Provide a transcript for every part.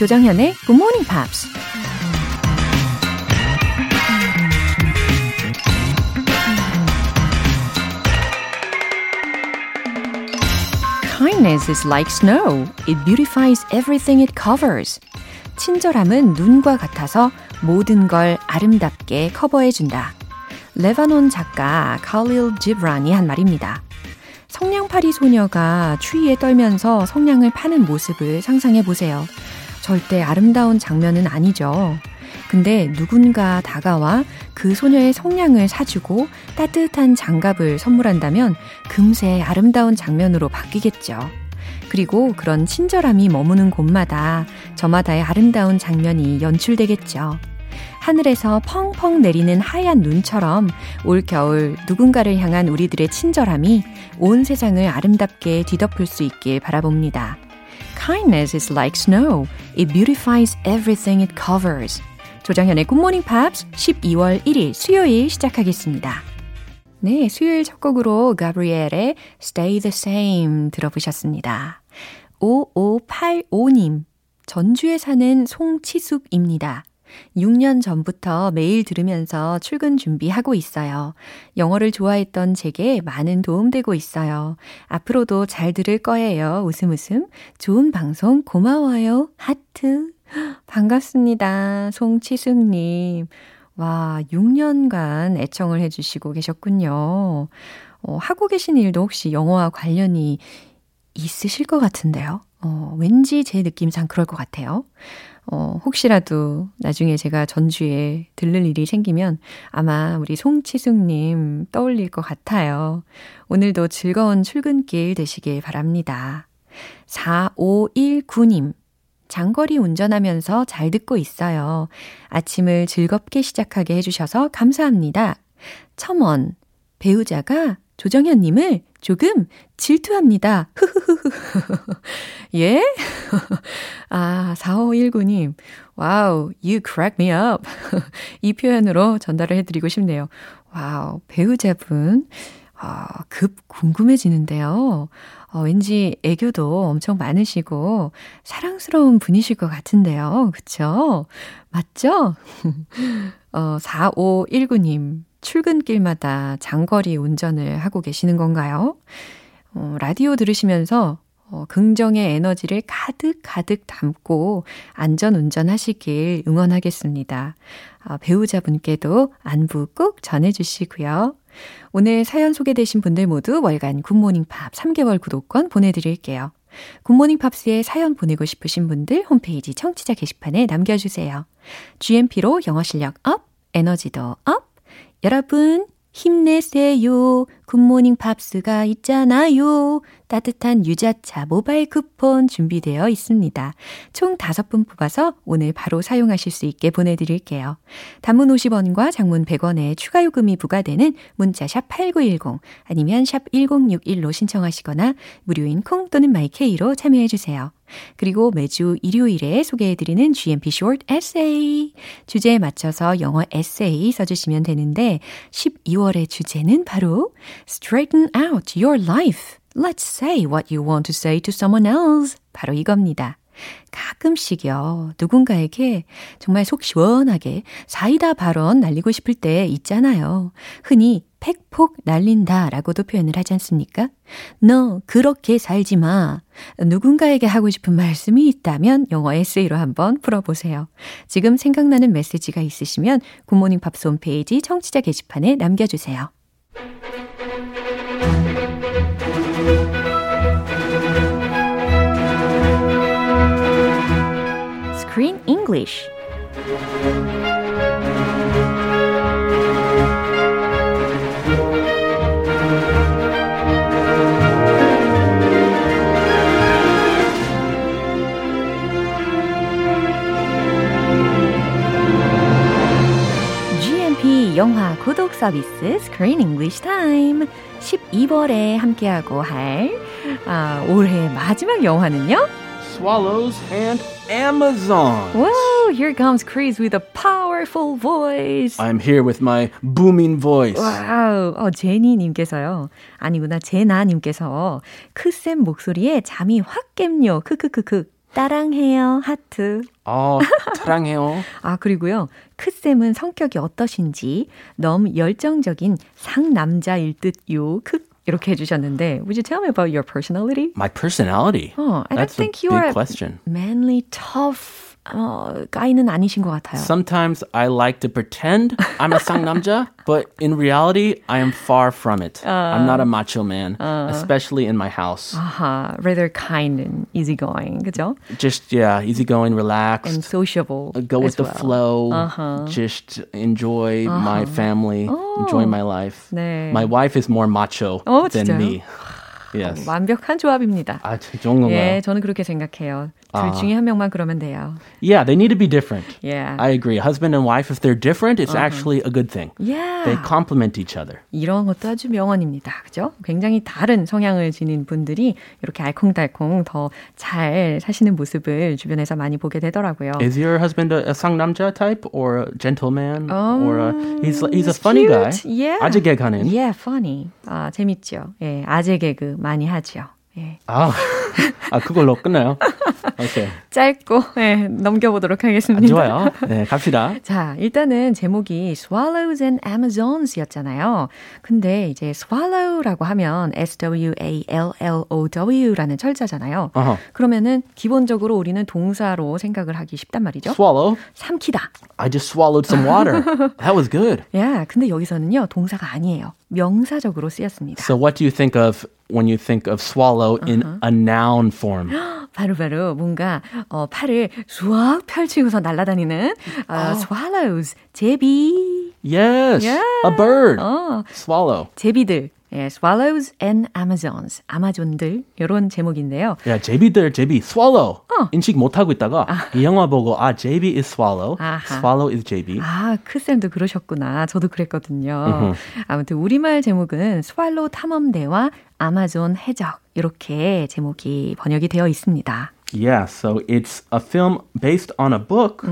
조정현의 Good Morning Pops. Kindness is like snow. It beautifies everything it covers. 친절함은 눈과 같아서 모든 걸 아름답게 커버해준다. 레바논 작가 칼릴 지브란이 한 말입니다. 성냥팔이 소녀가 추위에 떨면서 성냥을 파는 모습을 상상해 보세요. 절대 아름다운 장면은 아니죠. 근데 누군가 다가와 그 소녀의 성냥을 사주고 따뜻한 장갑을 선물한다면 금세 아름다운 장면으로 바뀌겠죠. 그리고 그런 친절함이 머무는 곳마다 저마다의 아름다운 장면이 연출되겠죠. 하늘에서 펑펑 내리는 하얀 눈처럼 올 겨울 누군가를 향한 우리들의 친절함이 온 세상을 아름답게 뒤덮을 수 있길 바라봅니다. Kindness is like snow. It beautifies everything it covers. 조정현의 굿모닝 팝스 12월 1일 수요일 시작하겠습니다. 네, 수요일 첫 곡으로 가브리엘의 Stay the Same 들어보셨습니다. 5585님, 전주에 사는 송치숙입니다. 6년 전부터 매일 들으면서 출근 준비하고 있어요. 영어를 좋아했던 제게 많은 도움되고 있어요. 앞으로도 잘 들을 거예요. 웃음 웃음. 좋은 방송 고마워요. 하트. 반갑습니다. 송치숙님. 와, 6년간 애청을 해주시고 계셨군요. 어, 하고 계신 일도 혹시 영어와 관련이 있으실 것 같은데요. 어, 왠지 제 느낌상 그럴 것 같아요. 어, 혹시라도 나중에 제가 전주에 들를 일이 생기면 아마 우리 송치숙님 떠올릴 것 같아요. 오늘도 즐거운 출근길 되시길 바랍니다. 4519님. 장거리 운전하면서 잘 듣고 있어요. 아침을 즐겁게 시작하게 해주셔서 감사합니다. 첨원. 배우자가 조정현님을 조금 질투합니다. 예? 아, 4519님. 와우, you crack me up. 이 표현으로 전달을 해드리고 싶네요. 와우, 배우자분. 아, 급 궁금해지는데요. 어, 왠지 애교도 엄청 많으시고 사랑스러운 분이실 것 같은데요. 그쵸? 맞죠? 어, 4519님. 출근길마다 장거리 운전을 하고 계시는 건가요? 어, 라디오 들으시면서 어, 긍정의 에너지를 가득 가득 담고 안전 운전하시길 응원하겠습니다. 아, 배우자분께도 안부 꼭 전해주시고요. 오늘 사연 소개되신 분들 모두 월간 굿모닝 팝스 3개월 구독권 보내드릴게요. 굿모닝 팝스에 사연 보내고 싶으신 분들 홈페이지 청취자 게시판에 남겨주세요. GMP로 영어 실력 업, 에너지도 업, 여러분, 힘내세요. 굿모닝 팝스가 있잖아요. 따뜻한 유자차 모바일 쿠폰 준비되어 있습니다. 총 5분 뽑아서 오늘 바로 사용하실 수 있게 보내드릴게요. 단문 50원과 장문 100원의 추가 요금이 부과되는 문자 샵 8910 아니면 샵 1061로 신청하시거나 무료인 콩 또는 마이케이로 참여해주세요. 그리고 매주 일요일에 소개해드리는 GMP Short Essay. 주제에 맞춰서 영어 에세이 써주시면 되는데 12월의 주제는 바로 Straighten out your life. Let's say what you want to say to someone else. 바로 이겁니다. 가끔씩요, 누군가에게 정말 속 시원하게 사이다 발언 날리고 싶을 때 있잖아요. 흔히 팩폭 날린다 라고도 표현을 하지 않습니까? 너 그렇게 살지 마. 누군가에게 하고 싶은 말씀이 있다면 영어 에세이로 한번 풀어보세요. 지금 생각나는 메시지가 있으시면 굿모닝 팝스 홈페이지 청취자 게시판에 남겨주세요. Screen English 영화 구독 서비스 Screen English Time 12월에 함께하고 할 아, 올해 마지막 영화는요? Swallows and Amazons. Whoa, here comes Chris with a powerful voice. I'm here with my booming voice. Wow, 어, 제니님께서요. 아니구나, 제나님께서 크쌤 목소리에 잠이 확 깨요. 크크크크. 따랑해요. 하트. 어, 사랑해요. 아, 그리고요. 크쌤은 성격이 어떠신지 너무 열정적인 상남자일 듯요. 크 이렇게 해주셨는데, would you tell me about your personality? My personality. Oh, I don't That's think a you are question. manly, tough 어, 까이는 아니신 것 같아요. Sometimes I like to pretend I'm a 상남자, but in reality, I am far from it. I'm not a macho man, especially in my house. 아하, rather kind and easygoing, 그죠? Just yeah, easygoing, relaxed. And sociable. go with as the well. flow. Just enjoy my family, enjoy my life. 네. My wife is more macho 어, than 진짜요? me. Yes. 완벽한 조합입니다. 아, 그 정도인가요? 예, 저는 그렇게 생각해요. 둘 아. 중에 한 명만 그러면 돼요. Yeah, they need to be different. Yeah. I agree. Husband and wife, if they're different, it's actually a good thing. Yeah. They complement each other. 이런 것도 아주 명언입니다. 그죠? 굉장히 다른 성향을 지닌 분들이 이렇게 알콩달콩 더 잘 사시는 모습을 주변에서 많이 보게 되더라고요. Is your husband a, a 상남자 type or a gentleman or a, he's he's a he's funny guy? cute. Yeah. 아재 개그하는. Yeah, funny. 아, 재밌죠. 예, 아재 개그 많이 하죠. 예. 아, 아 그걸로 끝나요. 오케이. 짧고 예, 넘겨보도록 아, 하겠습니다. 좋아요. 네, 갑시다. 자, 일단은 제목이 Swallows and Amazons 였잖아요. 근데 이제 swallow라고 하면 S-W-A-L-L-O-W라는 철자잖아요. 어허. 그러면은 기본적으로 우리는 동사로 생각을 하기 쉽단 말이죠. Swallow. 삼키다. I just swallowed some water. That was good. 야, 근데 여기서는요, 동사가 아니에요. 명사적으로 쓰였습니다. So what do you think of when you think of swallow in a noun form? 바로바로 뭔가 어, 팔을 수확 펼치고서 날아다니는 어, swallows, 제비. Yes, Yeah. a bird. 어, Swallow. 제비들. 예, swallows and amazons. 아마존들. 이런 제목인데요. 야, 제비들 제비 swallow. 인식 못 하고 있다가 이 영화 보고 아, 제비 is swallow. 아하. swallow is 제비. 아, 크쌤도 그러셨구나. 저도 그랬거든요. 아무튼 우리말 제목은 스왈로 탐험대와 아마존 해적 이렇게 제목이 번역이 되어 있습니다. Yeah, so it's a film based on a book,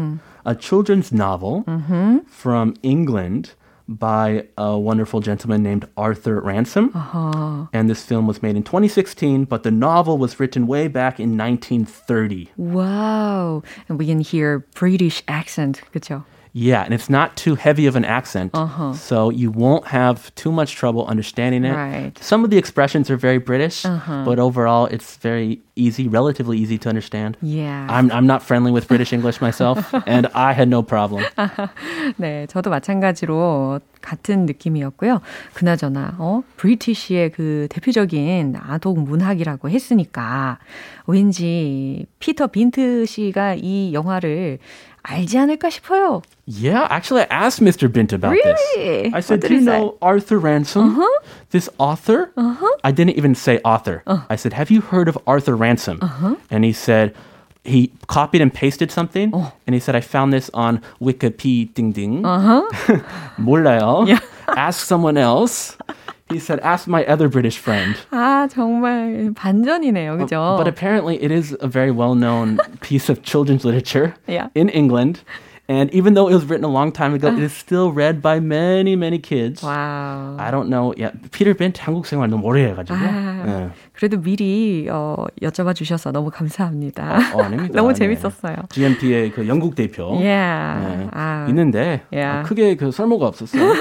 a children's novel from England by a wonderful gentleman named Arthur Ransom. And this film was made in 2016, but the novel was written way back in 1930. Wow. And we can hear British accent. 그렇죠? Yeah, and it's not too heavy of an accent, so you won't have too much trouble understanding it. Right. Some of the expressions are very British, but overall it's very easy, relatively easy to understand. Yeah. I'm I'm not friendly with British English myself, and I had no problem. 네, 저도 마찬가지로 같은 느낌이었고요. 그나저나, 어, 브리티시의 그 대표적인 아동 문학이라고 했으니까, 왠지 피터 빈트 씨가 이 영화를 알지 않을까 싶어요. Yeah, actually, I asked Mr. Bint about Really? this. I said, What "Do did you he say?" know Arthur Ransom? This author?" I didn't even say author. I said, "Have you heard of Arthur Ransom?" And he said. He copied and pasted something, and he said, "I found this on Wikipedia." Ding ding. 몰라요. Ask someone else. He said, "Ask my other British friend." 아, 정말 반전이네요. 그죠? But apparently, it is a very well-known piece of children's literature Yeah. in England. And even though it was written a long time ago, it is still read by many, many kids. 와우. I don't know. Yeah, Peter Bent 한국 생활 너무 오래 해가지고. 아, 네. 그래도 미리 어, 여쭤봐 주셔서 너무 감사합니다. 어, 아닙니다. 너무 네. 재밌었어요. GMP의 그 영국 대표. Yeah. 네. 아, 있는데 Yeah. 어, 크게 그 설모가 없었어요.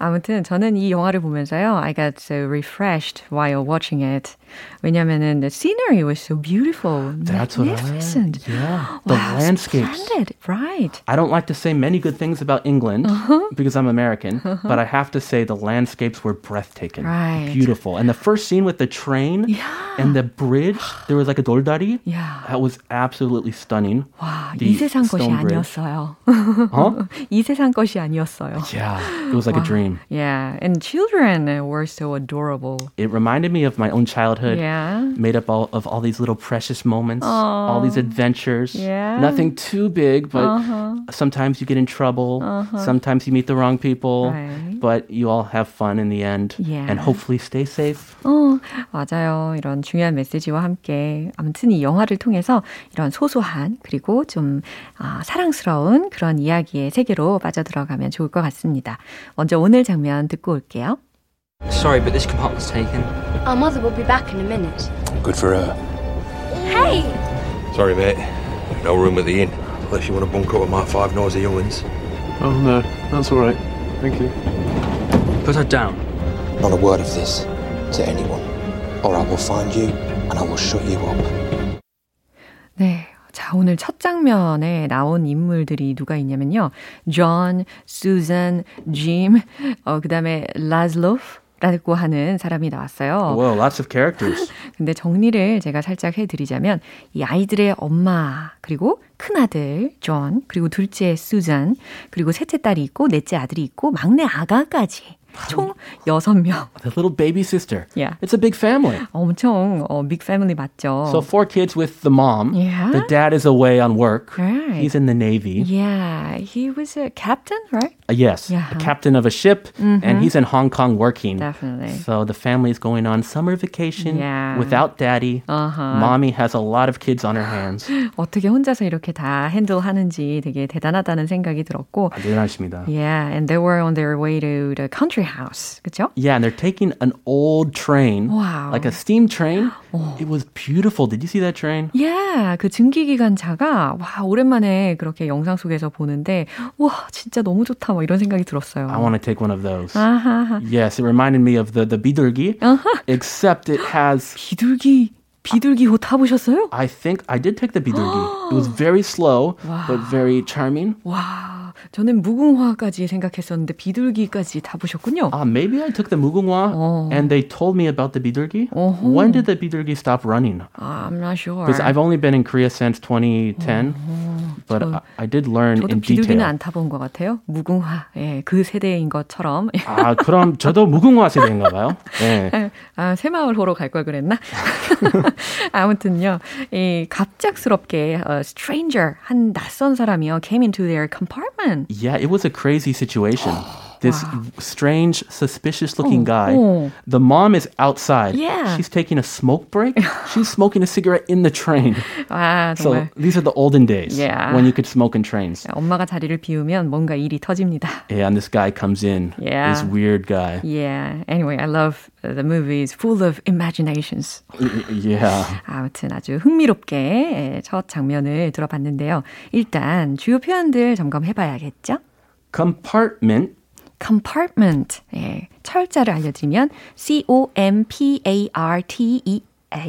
아무튼 저는 이 영화를 보면서요, I got so refreshed while watching it. 왜냐면은 the scenery was so beautiful, That's what I- magnificent. Yeah, the wow, landscapes. splendid, right? I don't like to say many good things about England Uh-huh. because I'm American, but I have to say the landscapes were breathtaking. Right. Beautiful. And the first scene with the train and the bridge, there was like a 돌다리. Yeah. That was absolutely stunning. 와, The 이 세상 것이 stone bridge. 아니었어요. Huh? 이 세상 것이 아니었어요. Yeah, it was like a dream. Yeah, and children were so adorable. It reminded me of my own childhood. Yeah. Made up all, of all these little precious moments, all these adventures. Yeah. Nothing too big, but sometimes you get in trouble. Sometimes you meet the wrong people. Right. But you all have fun in the end. Yeah. And hopefully stay safe. 어, 맞아요. 이런 중요한 메시지와 함께 아무튼 이 영화를 통해서 이런 소소한 그리고 좀 아, 사랑스러운 그런 이야기의 세계로 빠져들어가면 좋을 것 같습니다. 먼저 오늘 장면 듣고 올게요. Sorry, but this compartment's taken. Our mother will be back in a minute. Good for her. Hey! Sorry, mate. No room at the inn. Unless you want to bunk up with my five noisy young'uns. Oh, no. That's all right. Thank you. Put her down. Not a word of this to anyone, or I will find you and I will shut you up. 네. 자, 오늘 첫 장면에 나온 인물들이 누가 있냐면요. 존, 수잔, 짐, 어, 그 다음에 라즐로프, 라고 하는 사람이 나왔어요. Well, lots of characters. 근데 정리를 제가 살짝 해드리자면 이 아이들의 엄마 그리고 큰 아들 존 그리고 둘째 수잔 그리고 셋째 딸이 있고 넷째 아들이 있고 막내 아가까지 총 6명. The little baby sister. Yeah. It's a big family. 엄청 어, 빅 패밀리 맞죠? So four kids with the mom. Yeah. The dad is away on work. Right. He's in the Navy. yeah, he was a captain, right? Uh, yes, Yeah. a captain of a ship, and he's in Hong Kong working. Definitely. So the family is going on summer vacation Yeah. without daddy. Uh-huh. Mommy has a lot of kids on her hands. 어떻게 혼자서 이렇게 다 핸들하는지 되게 대단하다는 생각이 들었고 대단하십니다. Yeah, and they were on their way to the country house. 그죠? Yeah, and they're taking an old train, Wow. like a steam train. It was beautiful. Did you see that train? Yeah, 그 증기기관차가 와 오랜만에 그렇게 영상 속에서 보는데 와 진짜 너무 좋다 뭐 이런 생각이 들었어요. I want to take one of those. 아하, Yes, it reminded me of the the 비둘기, except it has. 비둘기 비둘기 호 타보셨어요? I think I did take the 비둘기. it was very slow, but very charming. 와, 저는 무궁화까지 생각했었는데 비둘기까지 타보셨군요. Ah, maybe I took the 무궁화, Oh. and they told me about the 비둘기. Uh-huh. When did the 비둘기 stop running? I'm not sure. Because I've only been in Korea since 2010, but I, I did learn 저도 in 비둘기는 detail. 안 타본 것 같아요. 무궁화, 예, 그 세대인 것처럼. 아, 그럼 저도 무궁화 세대인가 봐요. 네. 아, 새마을호로 갈걸 그랬나? 아무튼요, 이 갑작스럽게 uh, stranger 한 낯선 사람이요 came into their compartment. Yeah, it was a crazy situation. This strange, suspicious looking guy. oh. The mom is outside. Yeah. She's taking a smoke break. She's smoking a cigarette in the train. 와 So 정말 these are the olden days Yeah. when you could smoke in trains. 엄마가 자리를 비우면 뭔가 일이 터집니다. Yeah, and this guy comes in. Yeah. This weird guy. Yeah. Anyway, I love the movie. It's full of imaginations. Yeah. 아무튼 아주 흥미롭게 첫 장면을 들어봤는데요. 일단 주요 표현들 점검해봐야겠죠? Compartment compartment. 예, 철자를 알려드리면 C-O-M-P-A-R-T-E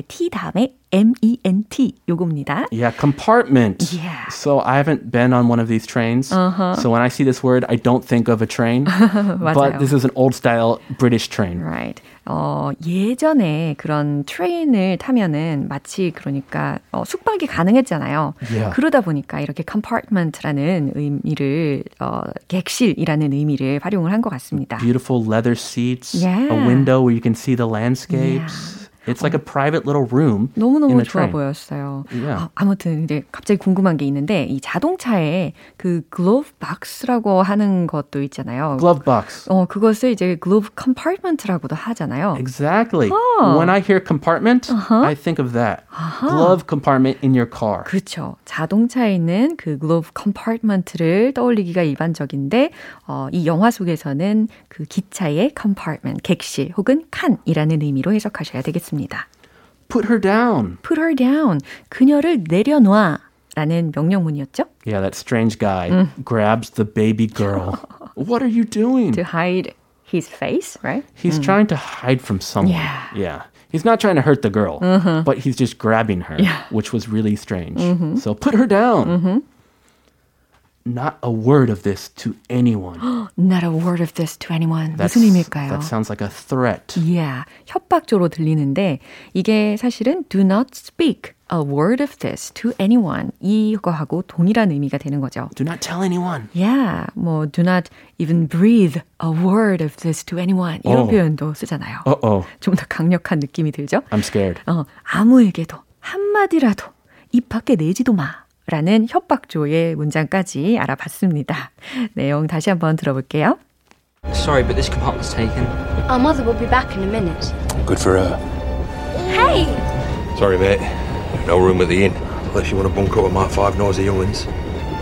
T 다음에 M-E-N-T 요겁니다. Yeah, compartment. Yeah. So I haven't been on one of these trains. So when I see this word, I don't think of a train. but this is an old style British train. Right. 어, 예전에 그런 트레인을 타면은 마치 그러니까 어, 숙박이 가능했잖아요. Yeah. 그러다 보니까 이렇게 compartment라는 의미를 어, 객실이라는 의미를 활용을 한 것 같습니다. Beautiful leather seats, Yeah. a window where you can see the landscapes. It's like a private little room 너무너무 좋아. 보였어요. Yeah. 아, 아무튼 이제 갑자기 궁금한 게 있는데 이 자동차에 그 glove box라고 하는 것도 있잖아요. Glove box. 어, 그것을 이제 glove compartment라고도 하잖아요. Exactly. Oh. When I hear compartment, I think of that. Glove compartment in your car. 그렇죠. 자동차에 있는 그 glove compartment를 떠올리기가 일반적인데 어, 이 영화 속에서는 그 기차의 compartment, 객실 혹은 칸이라는 의미로 해석하셔야 되겠습니다. Put her down. Put her down. 그녀를 내려놔. 라는 명령문이었죠. Yeah, that strange guy grabs the baby girl. what are you doing? To hide his face, right? He's trying to hide from someone. Yeah. Yeah. He's not trying to hurt the girl, but he's just grabbing her, which was really strange. So put her down. Not a word of this to anyone. Not a word of this to anyone. That's- 무슨 의미일까요? That sounds like a threat. Yeah, 협박조로 들리는데 이게 사실은 do not speak a word of this to anyone 이거하고 동일한 의미가 되는 거죠. Do not tell anyone. Yeah, 뭐 do not even breathe a word of this to anyone 이런 어. 표현도 쓰잖아요. Uh oh, 좀더 강력한 느낌이 들죠? I'm scared. 어, 아무에게도 한마디라도 입 밖에 내지도 마. 라는 협박조의 문장까지 알아봤습니다. 내용 다시 한번 들어볼게요. Sorry, but this compartment's taken. Our mother will be back in a minute. Good for her. Hey! Sorry, mate. No room at the inn. Unless you want to bunk up with my five noisy young'uns.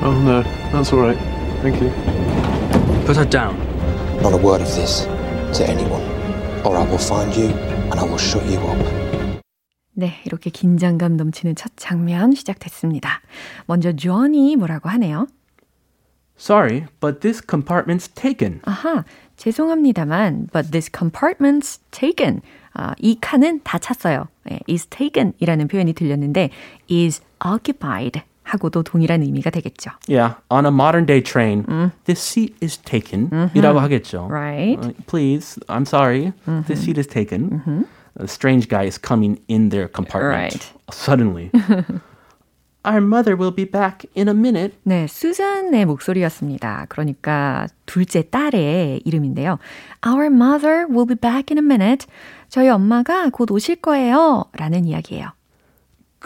Oh, no. That's all right. Thank you. Put her down. Not a word of this to anyone, or I will find you and I will shut you up. 네, 이렇게 긴장감 넘치는 첫 장면 시작됐습니다. 먼저 존이 뭐라고 하네요. Sorry, but this compartment's taken. 아하, 죄송합니다만, but this compartment's taken. 아, 이 칸은 다 찼어요. 네, is taken 이라는 표현이 들렸는데, is occupied 하고도 동일한 의미가 되겠죠. Yeah, on a modern day train, this seat is taken. 이라고 하겠죠. Right. Uh, please, I'm sorry. This seat is taken. A strange guy is coming in their compartment Right. suddenly. Our mother will be back in a minute. 네, 수잔의 목소리였습니다. 그러니까 둘째 딸의 이름인데요. Our mother will be back in a minute. 저희 엄마가 곧 오실 거예요. 라는 이야기예요.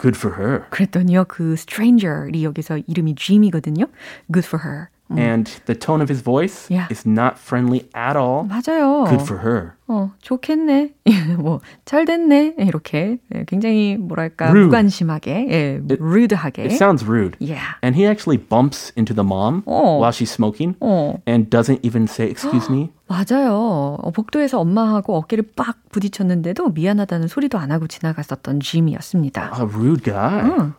Good for her. 그랬더니요, 그 stranger이 여기서 이름이 Jim이거든요. Good for her. And the tone of his voice Yeah. is not friendly at all. 맞아요. Good for her. 어, 좋겠네. 뭐, 잘 됐네. 이렇게 예, 굉장히 뭐랄까 Rude. 무관심하게, 예, rude하게. It sounds rude. Yeah. And he actually bumps into the mom Oh. while she's smoking 어, and doesn't even say, excuse me. 맞아요. 어, 복도에서 엄마하고 어깨를 빡 부딪혔는데도 미안하다는 소리도 안 하고 지나갔었던 Jim이었습니다. A rude guy. 응.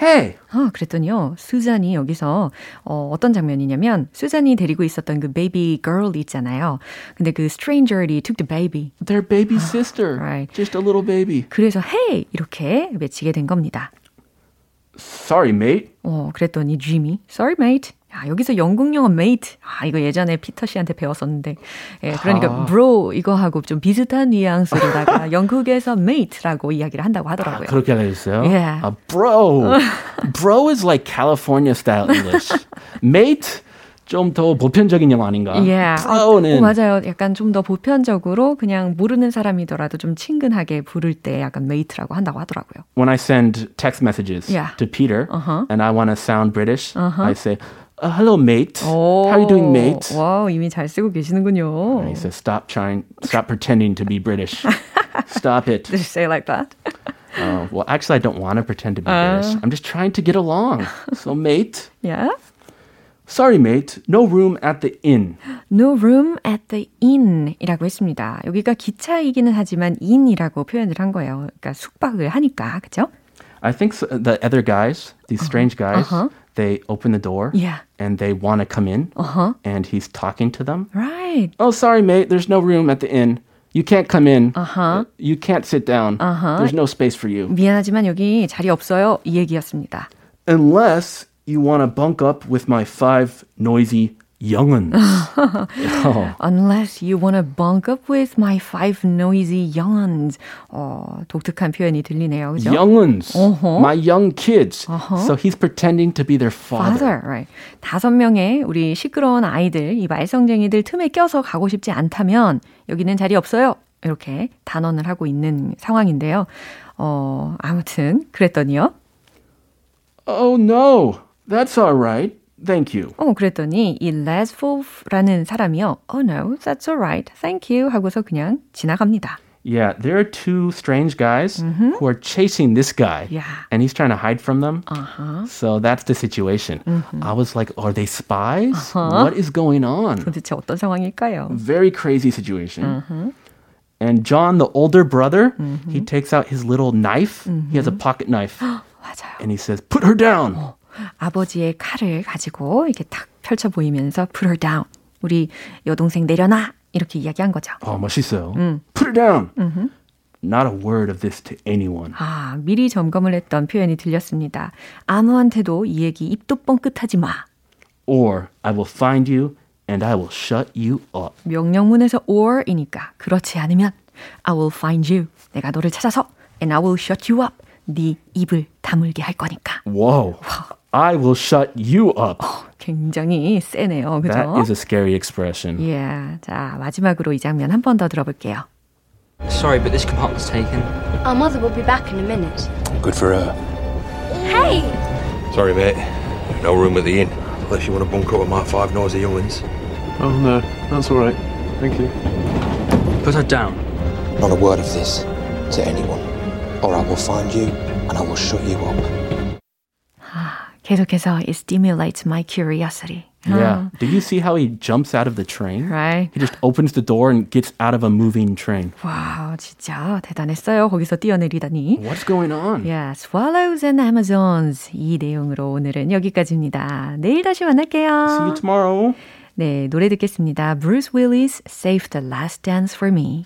Hey, 아, 그랬더니요, 수잔이 여기서, 어, 어떤 장면이냐면, 수잔이 데리고 있었던 그 baby girl 있잖아요. 근데 그 stranger이 took the baby. their baby sister. right. Just a little baby. 그래서 hey! 이렇게 외치게 된 겁니다. Sorry, mate. 어, 그랬더니 Jim이, sorry mate. 야, 여기서 영국 영어 mate. 아, 이거 예전에 피터 씨한테 배웠었는데. 예, 그러니까 bro 이거하고 좀 비슷한 뉘앙스로다가 영국에서 mate라고 이야기를 한다고 하더라고요. 그렇게 알려줬어요? Yeah. Uh, bro. bro is like California style English. mate? 좀더 보편적인 영어 아닌가? Yeah. bro는 어, 맞아요. 약간 좀 더 보편적으로 그냥 모르는 사람이더라도 좀 친근하게 부를 때 약간 mate라고 한다고 하더라고요. when I send text messages Yeah. to Peter Uh-huh. and I want to sound British, I say, uh, hello, mate. 오, How are you doing, mate? 와우, 이미 잘 쓰고 계시는군요. And he says, stop trying, stop pretending to be British. stop it. Did you say it like that? Uh, well, actually, I don't want to pretend to be Uh. British. I'm just trying to get along. So, mate, Yeah. sorry, mate, no room at the inn. No room at the inn 이라고 했습니다. 여기가 기차이기는 하지만 inn이라고 표현을 한 거예요. 그러니까 숙박을 하니까, 그죠? I think so, the other guys, these strange guys, Uh-huh. they open the door Yeah. and they want to come in, Uh-huh. and he's talking to them. Right. Oh, sorry, mate. There's no room at the inn. You can't come in. Uh-huh. You can't sit down. Uh-huh. There's no space for you. 미안하지만 여기 자리 없어요. 이 얘기였습니다. Unless you want to bunk up with my five noisy younguns. oh, Unless you wanna bunk up with my five noisy younguns. 어, 독특한 표현이 들리네요. 그죠? younguns. Uh-huh. My young kids. So he's pretending to be their father. father, right. 다섯 명의 우리 시끄러운 아이들, 이 말썽쟁이들 틈에 껴서 가고 싶지 않다면 여기는 자리 없어요. 이렇게 단언을 하고 있는 상황인데요. 어, 아무튼 그랬더니요. Oh, no. That's all right. Thank you. 어, 그랬더니 이 Lesvolf라는 사람이요. Oh no, that's alright. Thank you. 하고서 그냥 지나갑니다. Yeah, there are two strange guys who are chasing this guy. Yeah. And he's trying to hide from them. Uh-huh. So that's the situation. I was like, are they spies? What is going on? 도대체 어떤 상황일까요? Very crazy situation. And John, the older brother, he takes out his little knife. He has a pocket knife. 맞아요. and he says, Put her down. 아버지의 칼을 가지고 이렇게 탁 펼쳐 보이면서 put her down. 우리 여동생 내려놔. 이렇게 이야기한 거죠. Oh, 멋있어요. Put her down. Not a word of this to anyone. 아, 미리 점검을 했던 표현이 들렸습니다. 아무한테도 이 얘기 입도 뻥끗하지 마. Or I will find you and I will shut you up. 명령문에서 or이니까 그렇지 않으면 I will find you. 내가 너를 찾아서 and I will shut you up. 네 입을 다물게 할 거니까. Whoa. I will shut you up. 굉장히 세네요. 그죠? That is a scary expression. 예. 자, 마지막으로 이 장면 한 번 더 들어볼게요. Sorry, but this compartment's taken. Our mother will be back in a minute. Good for her. Hey! Sorry, mate. No room at the inn. Unless you want to bunk up with my five noisy young'uns. Oh no, that's all right. Thank you. Put her down. Not a word of this to anyone, or I will find you and I will shut you up. 계속해서 it stimulates my curiosity. Yeah. Did you see how he jumps out of the train? Right. He just opens the door and gets out of a moving train. 와, 진짜 대단했어요. 거기서 뛰어내리다니. What's going on? Yeah, Swallows and Amazons. 이 내용으로 오늘은 여기까지입니다. 내일 다시 만날게요. See you tomorrow. 네, 노래 듣겠습니다. Bruce Willis, Save the Last Dance for Me.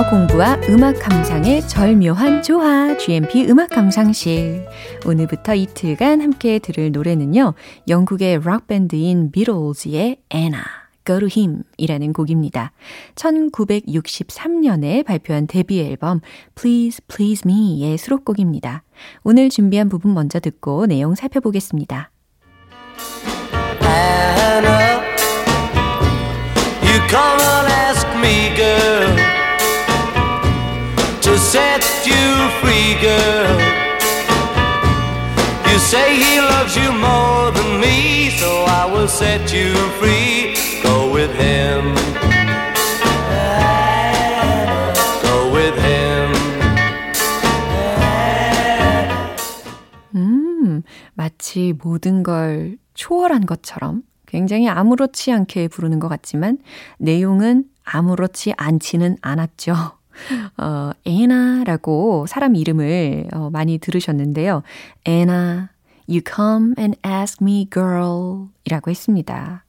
영어 공부와 음악 감상의 절묘한 조화, GMP 음악 감상실. 오늘부터 이틀간 함께 들을 노래는요, 영국의 록밴드인 비틀즈의 Anna. Go to Him 이라는 곡입니다. 1963년에 발표한 데뷔 앨범 Please Please Me의 수록곡입니다. 오늘 준비한 부분 먼저 듣고 내용 살펴보겠습니다. Anna, set you free, girl. You say he loves you more than me, so I will set you free. Go with him. Go with him. 음, 마치 모든 걸 초월한 것처럼 굉장히 아무렇지 않게 부르는 것 같지만 내용은 아무렇지 않지는 않았죠. 어, 에나라고 사람 이름을 어, 많이 들으셨는데요. 에나, you come and ask me girl 이라고 했습니다.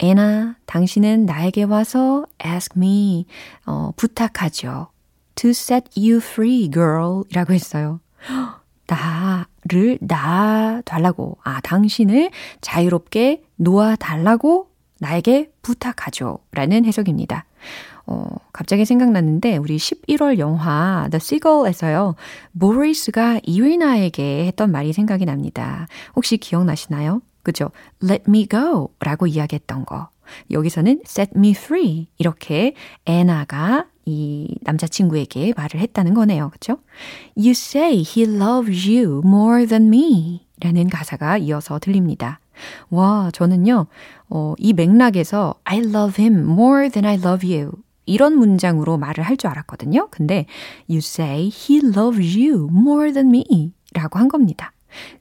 에나, 당신은 나에게 와서 ask me, 어, 부탁하죠. to set you free girl 이라고 했어요. 나를 놔달라고, 아, 당신을 자유롭게 놓아달라고 나에게 부탁하죠. 라는 해석입니다. 어, 갑자기 생각났는데, 우리 11월 영화 The Seagull에서요, 모리스가 이리나에게 했던 말이 생각이 납니다. 혹시 기억나시나요? 그죠? Let me go 라고 이야기했던 거. 여기서는 set me free. 이렇게 애나가 이 남자친구에게 말을 했다는 거네요. 그죠? You say he loves you more than me. 라는 가사가 이어서 들립니다. 와, 저는요, 어, 이 맥락에서 I love him more than I love you. 이런 문장으로 말을 할 줄 알았거든요. 근데 you say he loves you more than me 라고 한 겁니다.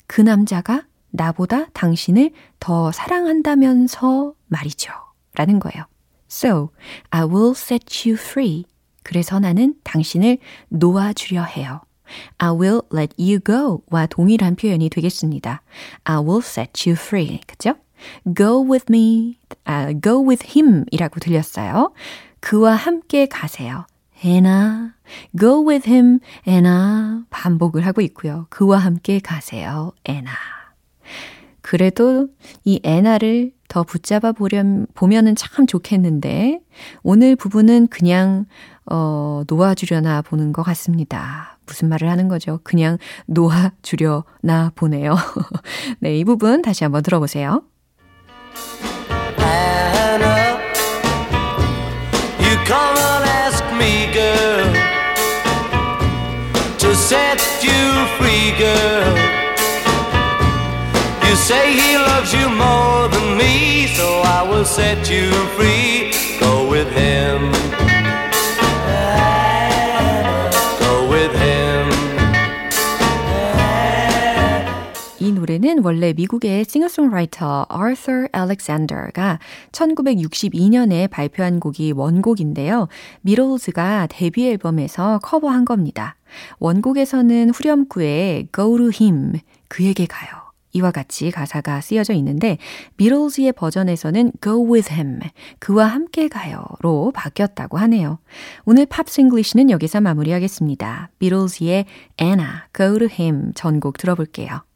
그 남자가 나보다 당신을 더 사랑한다면서 말이죠. 라는 거예요. So, I will set you free. 그래서 나는 당신을 놓아주려 해요. I will let you go 와 동일한 표현이 되겠습니다. I will set you free. 그죠? Go with me, uh, go with him 이라고 들렸어요. 그와 함께 가세요. Anna, go with him, Anna. 반복을 하고 있고요. 그와 함께 가세요, Anna. 그래도 이 애나를 더 붙잡아 보렴, 보면은 참 좋겠는데, 오늘 부분은 그냥, 어, 놓아주려나 보는 것 같습니다. 무슨 말을 하는 거죠? 그냥 놓아주려나 보네요. 네, 이 부분 다시 한번 들어보세요. To set you free, girl. You say he loves you more than me, so I will set you free. Go with him. 이 노래는 원래 미국의 싱어송라이터 아서 알렉산더가 1962년에 발표한 곡이 원곡인데요. 비틀즈가 데뷔 앨범에서 커버한 겁니다. 원곡에서는 후렴구에 Go to him, 그에게 가요. 이와 같이 가사가 쓰여져 있는데 비틀즈의 버전에서는 go with him 그와 함께 가요로 바뀌었다고 하네요. 오늘 팝스 English는 여기서 마무리하겠습니다. 비틀즈의 Anna, go to him 전곡 들어볼게요.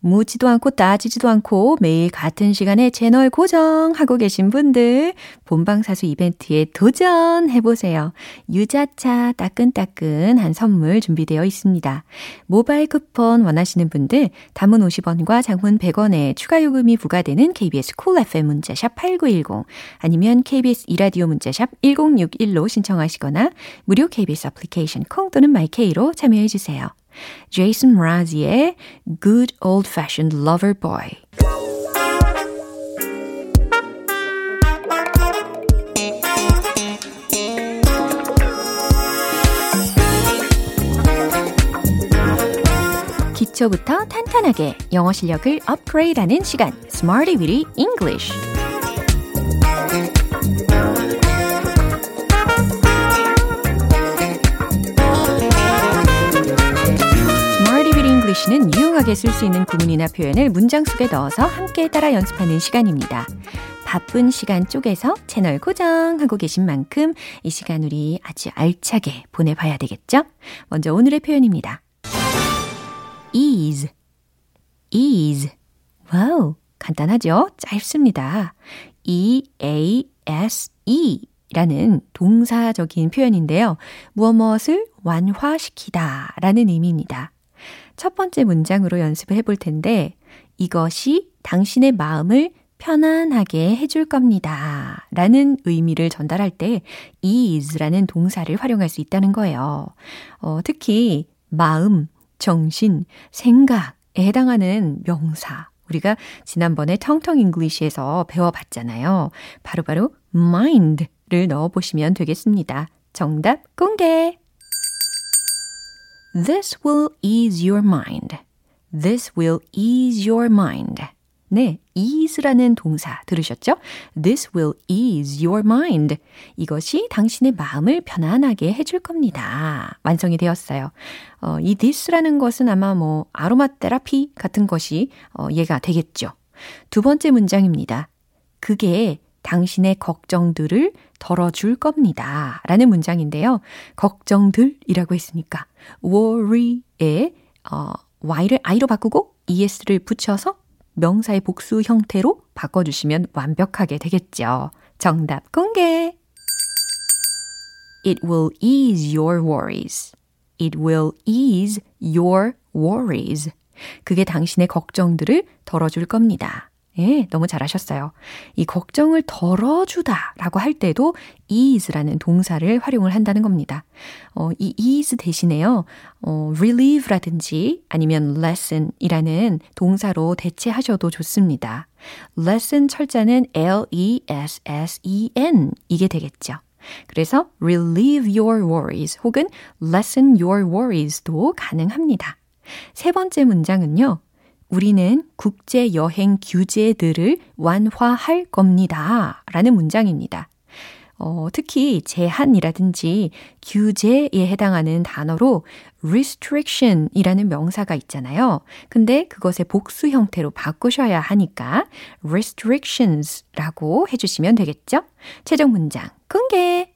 묻지도 않고 따지지도 않고 매일 같은 시간에 채널 고정하고 계신 분들 본방사수 이벤트에 도전해보세요. 유자차 따끈따끈한 선물 준비되어 있습니다. 모바일 쿠폰 원하시는 분들 단문 50원과 장문 100원에 추가 요금이 부과되는 KBS 쿨 Cool FM 문자샵 8910 아니면 KBS 2라디오 문자샵 1061로 신청하시거나 무료 KBS 애플리케이션 콩 또는 마이케이로 참여해주세요. Jason Mraz이의 Good Old Fashioned Lover Boy. 기초부터 탄탄하게 영어 실력을 업그레이드하는 시간, Smarty Weedy English. English는 유용하게 쓸 수 있는 구문이나 표현을 문장 속에 넣어서 함께 따라 연습하는 시간입니다. 바쁜 시간 쪼개서 채널 고정하고 계신 만큼 이 시간 우리 아주 알차게 보내봐야 되겠죠? 먼저 오늘의 표현입니다. ease, ease. Wow, 간단하죠? 짧습니다. e-a-s-e 라는 동사적인 표현인데요. 무엇 무엇을 완화시키다 라는 의미입니다. 첫 번째 문장으로 연습을 해볼 텐데, 이것이 당신의 마음을 편안하게 해줄 겁니다. 라는 의미를 전달할 때 ease라는 동사를 활용할 수 있다는 거예요. 어, 특히 마음, 정신, 생각에 해당하는 명사. 우리가 지난번에 텅텅 English에서 배워봤잖아요. 바로바로 바로 mind를 넣어보시면 되겠습니다. 정답 공개! This will ease your mind. This will ease your mind. 네, ease라는 동사 들으셨죠? This will ease your mind. 이것이 당신의 마음을 편안하게 해줄 겁니다. 완성이 되었어요. 어, 이 this라는 것은 아마 뭐 아로마 테라피 같은 것이 어, 이해가 되겠죠. 두 번째 문장입니다. 그게 당신의 걱정들을 덜어줄 겁니다. 라는 문장인데요. 걱정들이라고 했으니까 worry에 어, y를 i로 바꾸고 es를 붙여서 명사의 복수 형태로 바꿔주시면 완벽하게 되겠죠. 정답 공개! It will ease your worries. It will ease your worries. 그게 당신의 걱정들을 덜어줄 겁니다. 예, 너무 잘하셨어요. 이 걱정을 덜어주다 라고 할 때도 ease라는 동사를 활용을 한다는 겁니다. 어, 이 ease 대신에요, 어, relieve라든지 아니면 lessen 이라는 동사로 대체하셔도 좋습니다. lesson 철자는 L-E-S-S-E-N 이게 되겠죠. 그래서 relieve your worries 혹은 lessen your worries도 가능합니다. 세 번째 문장은요. 우리는 국제 여행 규제들을 완화할 겁니다. 라는 문장입니다. 어, 특히 제한이라든지 규제에 해당하는 단어로 restriction 이라는 명사가 있잖아요. 근데 그것의 복수 형태로 바꾸셔야 하니까 restrictions 라고 해주시면 되겠죠? 최종 문장 공개!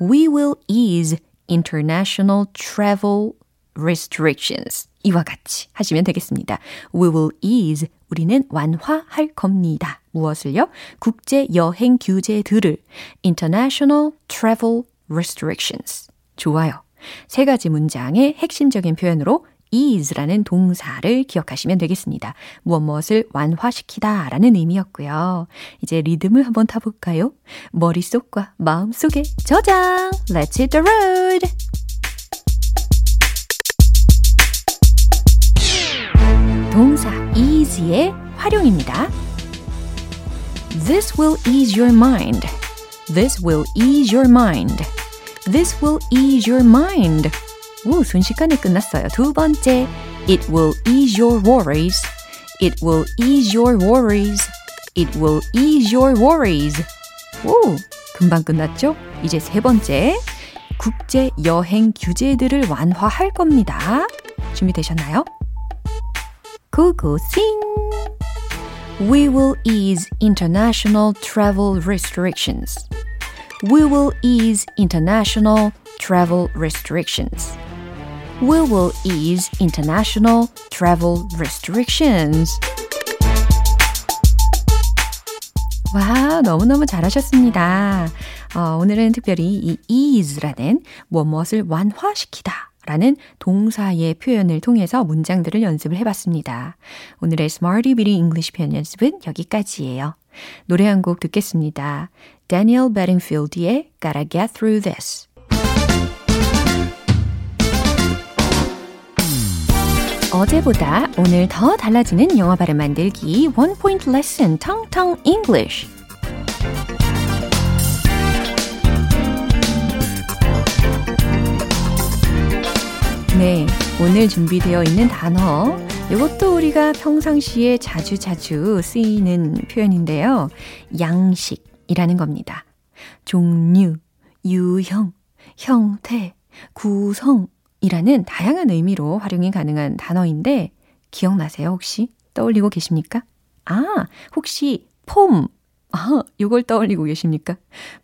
We will ease international travel restrictions. 이와 같이 하시면 되겠습니다. We will ease. 우리는 완화할 겁니다. 무엇을요? 국제 여행 규제들을 international travel restrictions. 좋아요. 세 가지 문장의 핵심적인 표현으로 ease라는 동사를 기억하시면 되겠습니다. 무엇 무엇을 완화시키다 라는 의미였고요. 이제 리듬을 한번 타볼까요? 머릿속과 마음속에 저장! Let's hit the road! 동사 ease의 활용입니다. This will ease your mind. This will ease your mind. This will ease your mind. 오, 순식간에 끝났어요. 두 번째, It will ease your worries. It will ease your worries. It will ease your worries. 오, 금방 끝났죠? 이제 세 번째. 국제 여행 규제들을 완화할 겁니다. 준비되셨나요? 고고 sing. We will ease international travel restrictions. We will ease international travel restrictions. We will ease international travel restrictions. 와, 너무너무 잘하셨습니다. 어, 오늘은 특별히 이 ease라는 무엇을 완화시키다 라는 동사의 표현을 통해서 문장들을 연습을 해봤습니다. 오늘의 Smarty Bitty English 표현 연습은 여기까지예요. 노래 한 곡 듣겠습니다. Daniel Bedingfield의 Gotta Get Through This. 어제보다 오늘 더 달라지는 영어 발음 만들기 원 포인트 레슨 텅텅 English. 네, 오늘 준비되어 있는 단어 이것도 우리가 평상시에 자주자주 쓰이는 표현인데요. 양식이라는 겁니다. 종류, 유형, 형태, 구성 이라는 다양한 의미로 활용이 가능한 단어인데 기억나세요 혹시? 떠올리고 계십니까? 아, 혹시 폼. 아, 요걸 떠올리고 계십니까?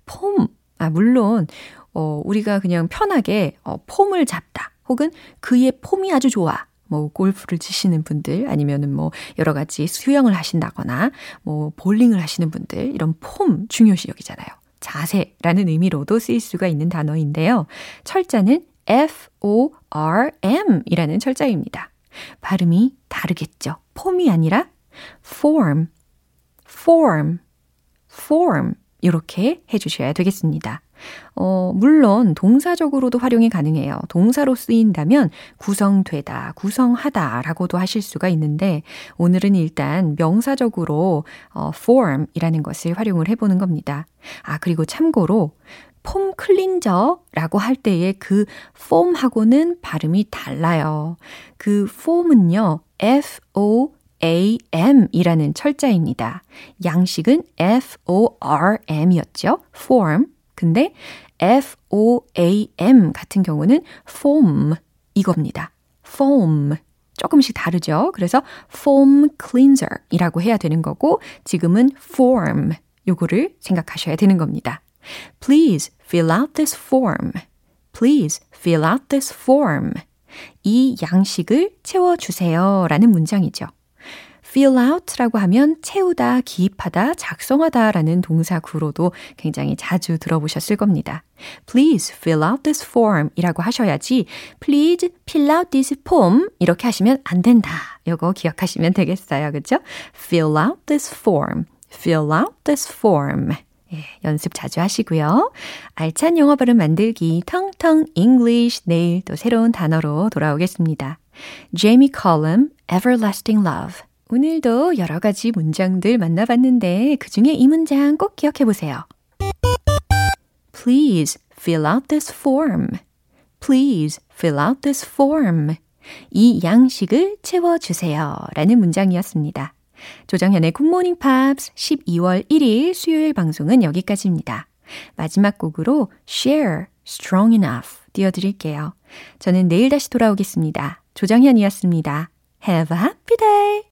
폼. 아, 물론 어 우리가 그냥 편하게 어 폼을 잡다 혹은 그의 폼이 아주 좋아. 뭐 골프를 치시는 분들 아니면은 뭐 여러 가지 수영을 하신다거나 뭐 볼링을 하시는 분들 이런 폼 중요시 여기잖아요. 자세라는 의미로도 쓰일 수가 있는 단어인데요. 철자는 F-O-R-M 이라는 철자입니다. 발음이 다르겠죠. 폼이 아니라 form, form, form 이렇게 해 주셔야 되겠습니다. 어, 물론 동사적으로도 활용이 가능해요. 동사로 쓰인다면 구성되다, 구성하다 라고도 하실 수가 있는데 오늘은 일단 명사적으로 어, form이라는 것을 활용을 해보는 겁니다. 아, 그리고 참고로 폼 클린저라고 할 때의 그 폼하고는 발음이 달라요. 그 폼은요, F-O A-M 이라는 철자입니다. 양식은 F-O-R-M이었죠. form. 근데 F-O-A-M 같은 경우는 foam 이겁니다. foam. 조금씩 다르죠. 그래서 foam cleanser 이라고 해야 되는 거고, 지금은 form. 요거를 생각하셔야 되는 겁니다. Please fill out this form. Please fill out this form. 이 양식을 채워주세요. 라는 문장이죠. Fill out라고 하면 채우다, 기입하다, 작성하다 라는 동사 구로도 굉장히 자주 들어보셨을 겁니다. Please fill out this form 이라고 하셔야지 Please fill out this form 이렇게 하시면 안 된다. 요거 기억하시면 되겠어요. 그쵸? Fill out this form. Fill out this form. 예, 연습 자주 하시고요. 알찬 영어 발음 만들기 텅텅 English 내일 또 새로운 단어로 돌아오겠습니다. 제이미 컬럼 Everlasting Love 오늘도 여러 가지 문장들 만나봤는데 그 중에 이 문장 꼭 기억해 보세요. Please fill out this form. Please fill out this form. 이 양식을 채워주세요. 라는 문장이었습니다. 조정현의 굿모닝 팝스 12월 1일 수요일 방송은 여기까지입니다. 마지막 곡으로 Cher Strong Enough 띄워드릴게요. 저는 내일 다시 돌아오겠습니다. 조정현이었습니다. Have a happy day!